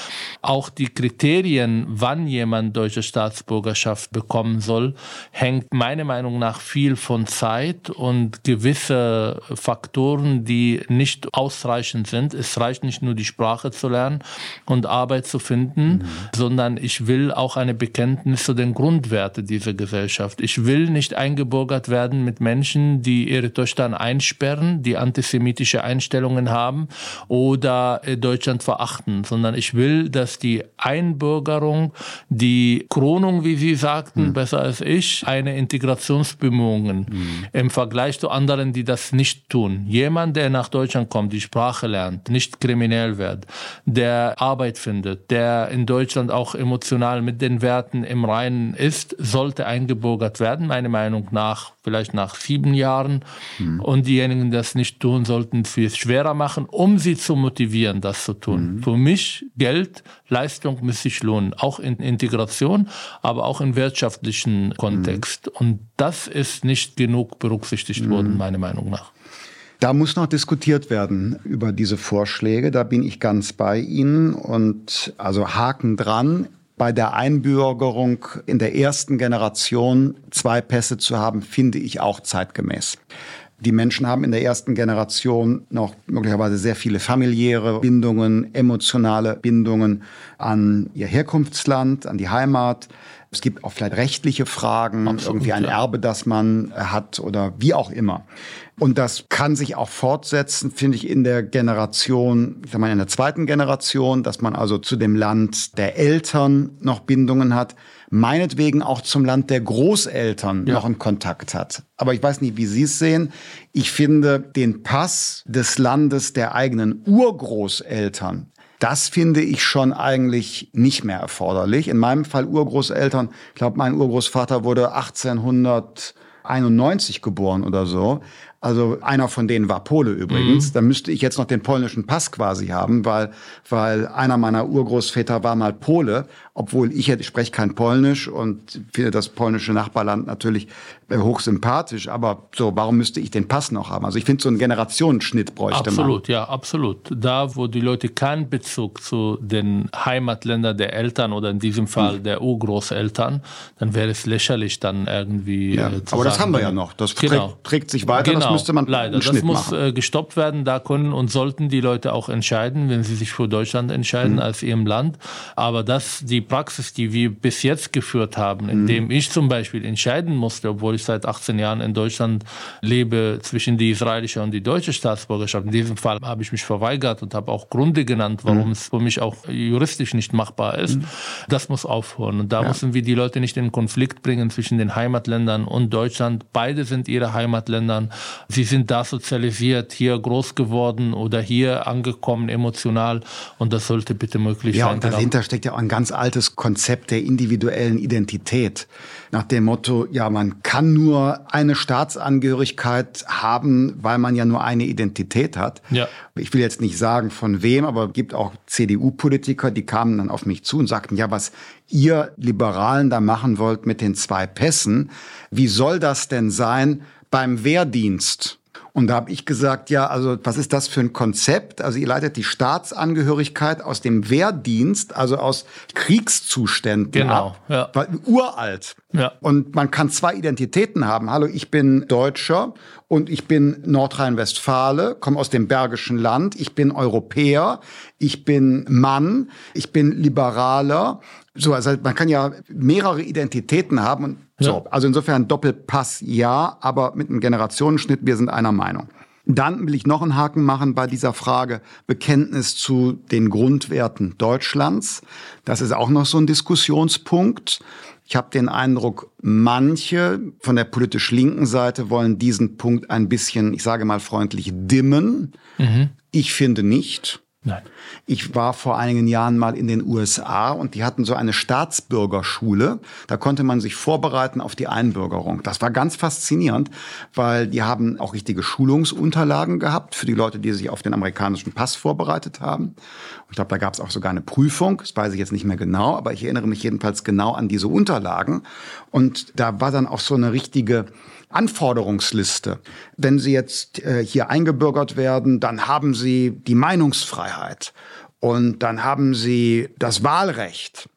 Auch die Kriterien, wann jemand deutsche Staatsbürgerschaft Gesellschaft bekommen soll, hängt meiner Meinung nach viel von Zeit und gewisse Faktoren, die nicht ausreichend sind. Es reicht nicht nur die Sprache zu lernen und Arbeit zu finden, mhm. sondern ich will auch eine Bekenntnis zu den Grundwerten dieser Gesellschaft. Ich will nicht eingebürgert werden mit Menschen, die ihre Töchter einsperren, die antisemitische Einstellungen haben oder Deutschland verachten, sondern ich will, dass die Einbürgerung, die Kronung, wie Sie sagen, sagten, mhm. besser als ich, eine Integrationsbemühungen mhm. im Vergleich zu anderen, die das nicht tun. Jemand, der nach Deutschland kommt, die Sprache lernt, nicht kriminell wird, der Arbeit findet, der in Deutschland auch emotional mit den Werten im Reinen ist, sollte eingebürgert werden, meiner Meinung nach, vielleicht nach sieben Jahren. Mhm. Und diejenigen, die das nicht tun, sollten es schwerer machen, um sie zu motivieren, das zu tun. Mhm. Für mich Geld, Leistung muss sich lohnen, auch in Integration, aber auch im wirtschaftlichen Kontext. Mhm. Und das ist nicht genug berücksichtigt worden, mhm. meiner Meinung nach. Da muss noch diskutiert werden über diese Vorschläge. Da bin ich ganz bei Ihnen. Und also Haken dran. Bei der Einbürgerung in der ersten Generation zwei Pässe zu haben, finde ich auch zeitgemäß. Die Menschen haben in der ersten Generation noch möglicherweise sehr viele familiäre Bindungen, emotionale Bindungen an ihr Herkunftsland, an die Heimat. Es gibt auch vielleicht rechtliche Fragen, Absolut, irgendwie ein ja. Erbe, das man hat oder wie auch immer. Und das kann sich auch fortsetzen, finde ich, in der Generation, ich sag mal in der zweiten Generation, dass man also zu dem Land der Eltern noch Bindungen hat, meinetwegen auch zum Land der Großeltern ja. noch einen Kontakt hat. Aber ich weiß nicht, wie Sie es sehen. Ich finde den Pass des Landes der eigenen Urgroßeltern das finde ich schon eigentlich nicht mehr erforderlich. In meinem Fall Urgroßeltern, ich glaube, mein Urgroßvater wurde 1891 geboren oder so. Also einer von denen war Pole übrigens. Mhm. Da müsste ich jetzt noch den polnischen Pass quasi haben, weil, weil einer meiner Urgroßväter war mal Pole, obwohl ich, ich spreche kein Polnisch und finde das polnische Nachbarland natürlich hochsympathisch. Aber so, warum müsste ich den Pass noch haben? Also ich finde, so einen Generationenschnitt bräuchte absolut, man. Absolut, ja, absolut. Da, wo die Leute keinen Bezug zu den Heimatländern der Eltern oder in diesem Fall mhm. der Urgroßeltern, dann wäre es lächerlich dann irgendwie. Ja, äh, aber sagen, das haben wir ja noch. Das genau. trägt, trägt sich weiter. Genau müsste man leider. das muss machen. Äh, gestoppt werden. Da können und sollten die Leute auch entscheiden, wenn sie sich für Deutschland entscheiden mhm. als ihrem Land. Aber dass die Praxis, die wir bis jetzt geführt haben, indem mhm. ich zum Beispiel entscheiden musste, obwohl ich seit 18 Jahren in Deutschland lebe, zwischen die israelische und die deutsche Staatsbürgerschaft. In diesem Fall habe ich mich verweigert und habe auch Gründe genannt, warum mhm. es für mich auch juristisch nicht machbar ist. Mhm. Das muss aufhören. Und da ja. müssen wir die Leute nicht in Konflikt bringen zwischen den Heimatländern und Deutschland. Beide sind ihre Heimatländern. Sie sind da sozialisiert, hier groß geworden oder hier angekommen emotional und das sollte bitte möglich ja, sein. Ja, und dahinter steckt ja auch ein ganz altes Konzept der individuellen Identität. Nach dem Motto, ja, man kann nur eine Staatsangehörigkeit haben, weil man ja nur eine Identität hat. Ja. Ich will jetzt nicht sagen von wem, aber es gibt auch CDU-Politiker, die kamen dann auf mich zu und sagten, ja, was ihr Liberalen da machen wollt mit den zwei Pässen, wie soll das denn sein, beim Wehrdienst. Und da habe ich gesagt, ja, also was ist das für ein Konzept? Also ihr leitet die Staatsangehörigkeit aus dem Wehrdienst, also aus Kriegszuständen genau, ab. Ja. Uralt. Ja. Und man kann zwei Identitäten haben. Hallo, ich bin Deutscher und ich bin Nordrhein-Westfale, komme aus dem Bergischen Land, ich bin Europäer, ich bin Mann, ich bin Liberaler. So, also man kann ja mehrere Identitäten haben und ja. so. Also insofern Doppelpass ja, aber mit einem Generationenschnitt, wir sind einer Meinung. Dann will ich noch einen Haken machen bei dieser Frage Bekenntnis zu den Grundwerten Deutschlands. Das ist auch noch so ein Diskussionspunkt. Ich habe den Eindruck, manche von der politisch linken Seite wollen diesen Punkt ein bisschen, ich sage mal freundlich, dimmen. Mhm. Ich finde nicht. Nein. Ich war vor einigen Jahren mal in den USA und die hatten so eine Staatsbürgerschule. Da konnte man sich vorbereiten auf die Einbürgerung. Das war ganz faszinierend, weil die haben auch richtige Schulungsunterlagen gehabt für die Leute, die sich auf den amerikanischen Pass vorbereitet haben. Ich glaube, da gab es auch sogar eine Prüfung. Das weiß ich jetzt nicht mehr genau, aber ich erinnere mich jedenfalls genau an diese Unterlagen. Und da war dann auch so eine richtige Anforderungsliste. Wenn Sie jetzt äh, hier eingebürgert werden, dann haben Sie die Meinungsfreiheit und dann haben Sie das Wahlrecht.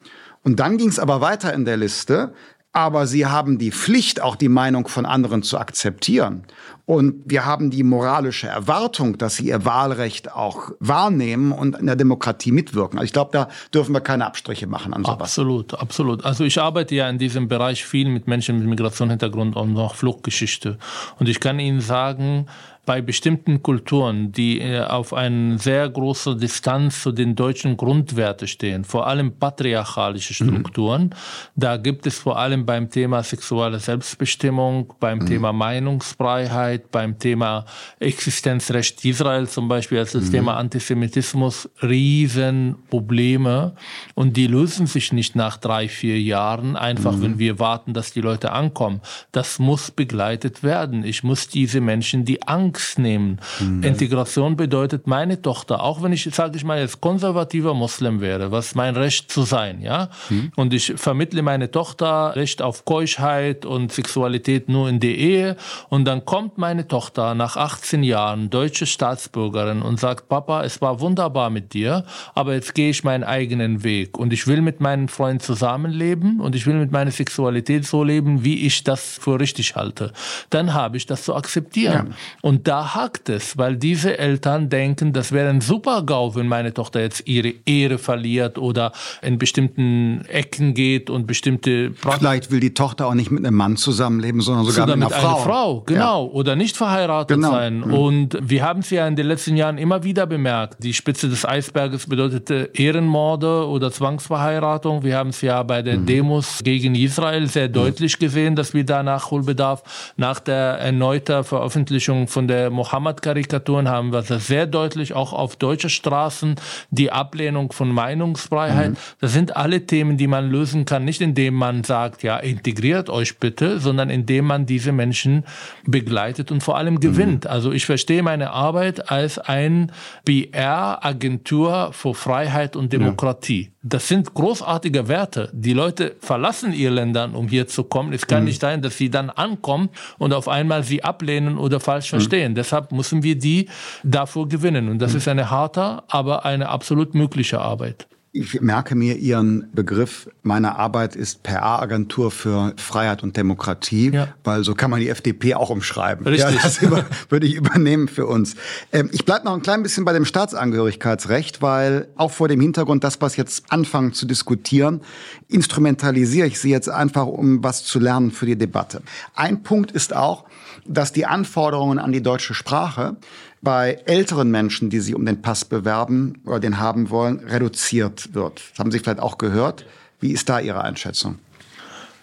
Und dann ging es aber weiter in der Liste aber sie haben die Pflicht, auch die Meinung von anderen zu akzeptieren. Und wir haben die moralische Erwartung, dass sie ihr Wahlrecht auch wahrnehmen und in der Demokratie mitwirken. Also ich glaube, da dürfen wir keine Abstriche machen an sowas. Absolut, absolut. Also ich arbeite ja in diesem Bereich viel mit Menschen mit Migrationshintergrund und auch Fluchtgeschichte. Und ich kann Ihnen sagen, bei bestimmten Kulturen, die äh, auf eine sehr große Distanz zu den deutschen Grundwerten stehen, vor allem patriarchalische mhm. Strukturen, mhm. da gibt es vor allem beim Thema sexuelle Selbstbestimmung, beim mhm. Thema Meinungsfreiheit, beim Thema Existenzrecht Israel zum Beispiel, also das mhm. Thema Antisemitismus, Riesenprobleme und die lösen sich nicht nach drei, vier Jahren, einfach mhm. wenn wir warten, dass die Leute ankommen. Das muss begleitet werden. Ich muss diese Menschen die Angst nehmen. Mhm. Integration bedeutet, meine Tochter, auch wenn ich, sage ich mal, jetzt konservativer Muslim wäre, was mein Recht zu sein, ja, mhm. und ich vermittle meine Tochter Recht auf Keuschheit und Sexualität nur in der Ehe, und dann kommt meine Tochter nach 18 Jahren, deutsche Staatsbürgerin, und sagt, Papa, es war wunderbar mit dir, aber jetzt gehe ich meinen eigenen Weg und ich will mit meinen Freunden zusammenleben und ich will mit meiner Sexualität so leben, wie ich das für richtig halte. Dann habe ich das zu akzeptieren. Ja. Und da hakt es, weil diese Eltern denken, das wäre ein super GAU, wenn meine Tochter jetzt ihre Ehre verliert oder in bestimmten Ecken geht und bestimmte... Vielleicht will die Tochter auch nicht mit einem Mann zusammenleben, sondern sogar mit einer mit Frau. Frau. Genau. Ja. Oder nicht verheiratet genau. sein. Mhm. Und wir haben es ja in den letzten Jahren immer wieder bemerkt. Die Spitze des Eisberges bedeutete Ehrenmorde oder Zwangsverheiratung. Wir haben es ja bei den mhm. Demos gegen Israel sehr deutlich gesehen, dass wir da Nachholbedarf nach der erneuten Veröffentlichung von der Mohammed-Karikaturen haben wir das sehr deutlich auch auf deutsche Straßen die Ablehnung von Meinungsfreiheit. Mhm. Das sind alle Themen, die man lösen kann, nicht indem man sagt, ja, integriert euch bitte, sondern indem man diese Menschen begleitet und vor allem gewinnt. Mhm. Also ich verstehe meine Arbeit als ein BR-Agentur für Freiheit und Demokratie. Ja. Das sind großartige Werte. Die Leute verlassen ihr Ländern, um hier zu kommen. Es kann mhm. nicht sein, dass sie dann ankommen und auf einmal sie ablehnen oder falsch mhm. Verstehen. Deshalb müssen wir die davor gewinnen. Und das mhm. ist eine harte, aber eine absolut mögliche Arbeit. Ich merke mir Ihren Begriff, meine Arbeit ist PR-Agentur für Freiheit und Demokratie, ja. weil so kann man die FDP auch umschreiben. Richtig. Ja, das über, würde ich übernehmen für uns. Ähm, ich bleibe noch ein klein bisschen bei dem Staatsangehörigkeitsrecht, weil auch vor dem Hintergrund, das, was jetzt anfangen zu diskutieren, instrumentalisiere ich Sie jetzt einfach, um was zu lernen für die Debatte. Ein Punkt ist auch, dass die Anforderungen an die deutsche Sprache bei älteren Menschen, die sich um den Pass bewerben oder den haben wollen, reduziert wird. Das haben Sie vielleicht auch gehört. Wie ist da Ihre Einschätzung?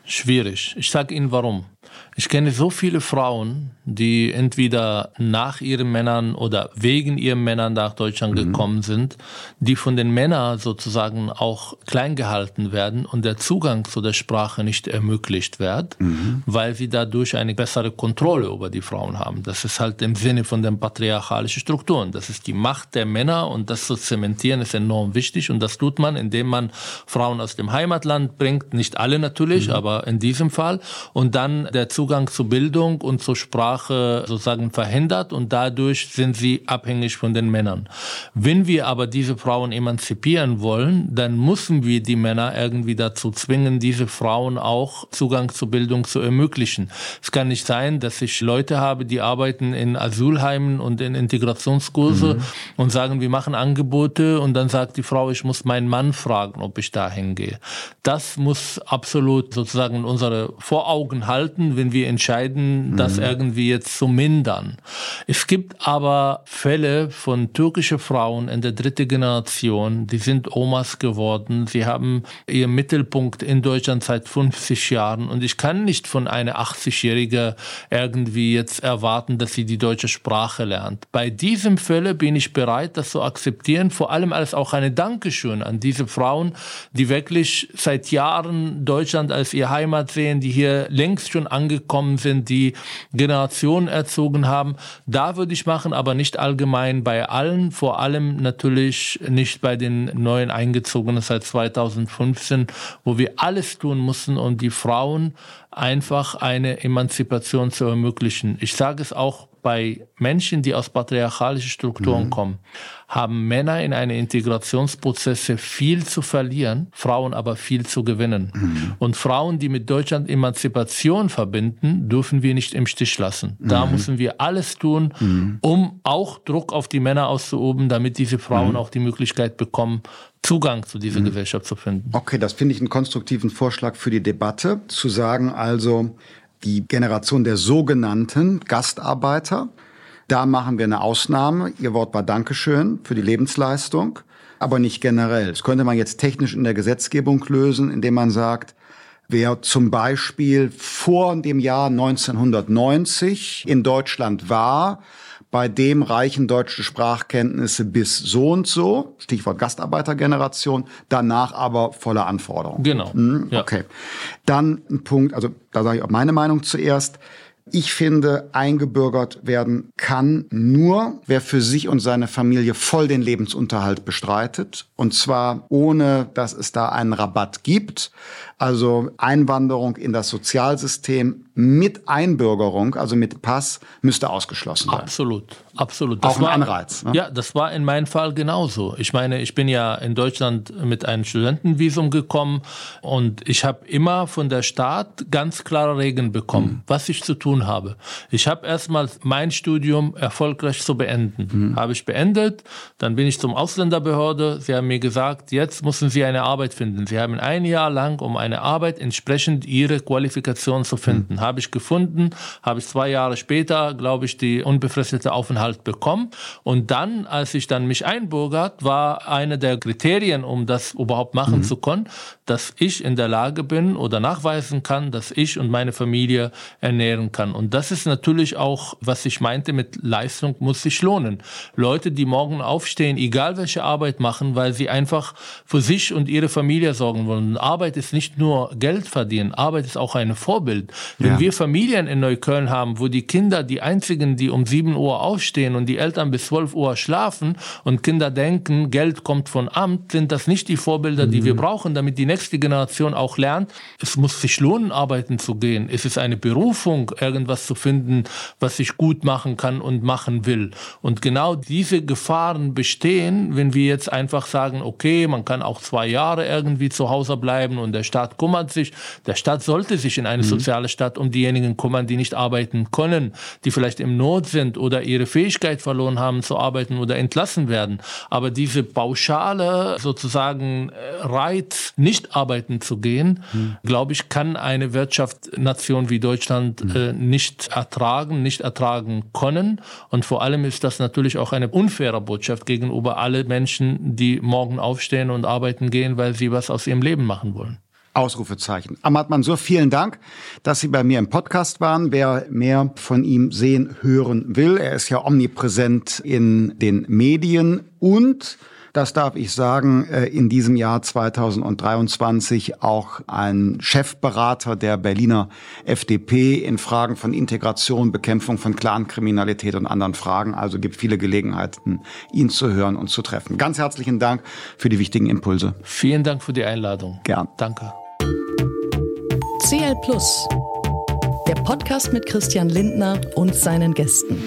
Schwierig. Ich sage Ihnen warum. Ich kenne so viele Frauen, die entweder nach ihren Männern oder wegen ihren Männern nach Deutschland mhm. gekommen sind, die von den Männern sozusagen auch klein gehalten werden und der Zugang zu der Sprache nicht ermöglicht wird, mhm. weil sie dadurch eine bessere Kontrolle über die Frauen haben. Das ist halt im Sinne von den patriarchalischen Strukturen. Das ist die Macht der Männer und das zu zementieren ist enorm wichtig und das tut man, indem man Frauen aus dem Heimatland bringt, nicht alle natürlich, mhm. aber in diesem Fall und dann der Zugang zu Bildung und zur Sprache sozusagen verhindert und dadurch sind sie abhängig von den Männern. Wenn wir aber diese Frauen emanzipieren wollen, dann müssen wir die Männer irgendwie dazu zwingen, diese Frauen auch Zugang zur Bildung zu ermöglichen. Es kann nicht sein, dass ich Leute habe, die arbeiten in Asylheimen und in Integrationskurse mhm. und sagen, wir machen Angebote und dann sagt die Frau, ich muss meinen Mann fragen, ob ich da hingehe. Das muss absolut sozusagen unsere Voraugen halten, wenn wir entscheiden, mhm. das irgendwie jetzt zu mindern. Es gibt aber Fälle von türkischen Frauen in der dritten Generation, die sind Omas geworden. Sie haben ihren Mittelpunkt in Deutschland seit 50 Jahren und ich kann nicht von einer 80-Jährige irgendwie jetzt erwarten, dass sie die deutsche Sprache lernt. Bei diesem Fälle bin ich bereit, das zu akzeptieren, vor allem als auch eine Dankeschön an diese Frauen, die wirklich seit Jahren Deutschland als ihr Heimat sehen, die hier längst schon angekommen gekommen sind, die Generationen erzogen haben. Da würde ich machen, aber nicht allgemein bei allen, vor allem natürlich nicht bei den neuen Eingezogenen seit 2015, wo wir alles tun mussten, um die Frauen einfach eine Emanzipation zu ermöglichen. Ich sage es auch bei Menschen, die aus patriarchalischen Strukturen mhm. kommen, haben Männer in eine Integrationsprozesse viel zu verlieren, Frauen aber viel zu gewinnen. Mhm. Und Frauen, die mit Deutschland Emanzipation verbinden, dürfen wir nicht im Stich lassen. Da mhm. müssen wir alles tun, mhm. um auch Druck auf die Männer auszuüben, damit diese Frauen mhm. auch die Möglichkeit bekommen, Zugang zu dieser mhm. Gesellschaft zu finden. Okay, das finde ich einen konstruktiven Vorschlag für die Debatte, zu sagen also, die Generation der sogenannten Gastarbeiter Da machen wir eine Ausnahme. Ihr Wort war Dankeschön für die Lebensleistung, aber nicht generell. Das könnte man jetzt technisch in der Gesetzgebung lösen, indem man sagt, Wer zum Beispiel vor dem Jahr 1990 in Deutschland war, bei dem reichen deutsche Sprachkenntnisse bis so und so, Stichwort Gastarbeitergeneration, danach aber volle Anforderungen. Genau. Mhm, okay. Ja. Dann ein Punkt, also da sage ich auch meine Meinung zuerst. Ich finde, eingebürgert werden kann nur, wer für sich und seine Familie voll den Lebensunterhalt bestreitet. Und zwar ohne, dass es da einen Rabatt gibt. Also Einwanderung in das Sozialsystem mit Einbürgerung, also mit Pass, müsste ausgeschlossen sein. Absolut, absolut. Das Auch ein war, Anreiz. Ne? Ja, das war in meinem Fall genauso. Ich meine, ich bin ja in Deutschland mit einem Studentenvisum gekommen und ich habe immer von der Staat ganz klare Regeln bekommen, mhm. was ich zu tun habe. Ich habe erstmal mein Studium erfolgreich zu beenden. Mhm. Habe ich beendet, dann bin ich zum Ausländerbehörde. Sie haben mir gesagt, jetzt müssen Sie eine Arbeit finden. Sie haben ein Jahr lang um eine Arbeit entsprechend ihre Qualifikation zu finden. Mhm. Habe ich gefunden, habe ich zwei Jahre später, glaube ich, die unbefristete Aufenthalt bekommen. Und dann, als ich dann mich einbürgert, war eine der Kriterien, um das überhaupt machen mhm. zu können, dass ich in der Lage bin oder nachweisen kann, dass ich und meine Familie ernähren kann. Und das ist natürlich auch, was ich meinte mit Leistung muss sich lohnen. Leute, die morgen aufstehen, egal welche Arbeit machen, weil sie einfach für sich und ihre Familie sorgen wollen. Arbeit ist nicht nur Geld verdienen, Arbeit ist auch ein Vorbild. Wenn ja. wir Familien in Neukölln haben, wo die Kinder die einzigen, die um 7 Uhr aufstehen und die Eltern bis 12 Uhr schlafen und Kinder denken, Geld kommt von Amt, sind das nicht die Vorbilder, die mhm. wir brauchen, damit die nächste Generation auch lernt, es muss sich lohnen, arbeiten zu gehen. Es ist eine Berufung, irgendwas zu finden, was ich gut machen kann und machen will. Und genau diese Gefahren bestehen, wenn wir jetzt einfach sagen, okay, man kann auch zwei Jahre irgendwie zu Hause bleiben und der Staat Staat kümmert sich. Der Staat sollte sich in eine mhm. soziale Stadt um diejenigen kümmern, die nicht arbeiten können, die vielleicht im Not sind oder ihre Fähigkeit verloren haben zu arbeiten oder entlassen werden. Aber diese pauschale sozusagen äh, Reiz, nicht arbeiten zu gehen, mhm. glaube ich, kann eine Wirtschaftsnation wie Deutschland mhm. äh, nicht ertragen, nicht ertragen können. Und vor allem ist das natürlich auch eine unfaire Botschaft gegenüber alle Menschen, die morgen aufstehen und arbeiten gehen, weil sie was aus ihrem Leben machen wollen. Ausrufezeichen. Ahmad Mansour, vielen Dank, dass Sie bei mir im Podcast waren. Wer mehr von ihm sehen, hören will, er ist ja omnipräsent in den Medien und das darf ich sagen, äh, in diesem Jahr 2023 auch ein Chefberater der Berliner FDP in Fragen von Integration, Bekämpfung von Clankriminalität und anderen Fragen. Also gibt viele Gelegenheiten, ihn zu hören und zu treffen. Ganz herzlichen Dank für die wichtigen Impulse. Vielen Dank für die Einladung. Gern. Danke. CL Plus, der Podcast mit Christian Lindner und seinen Gästen.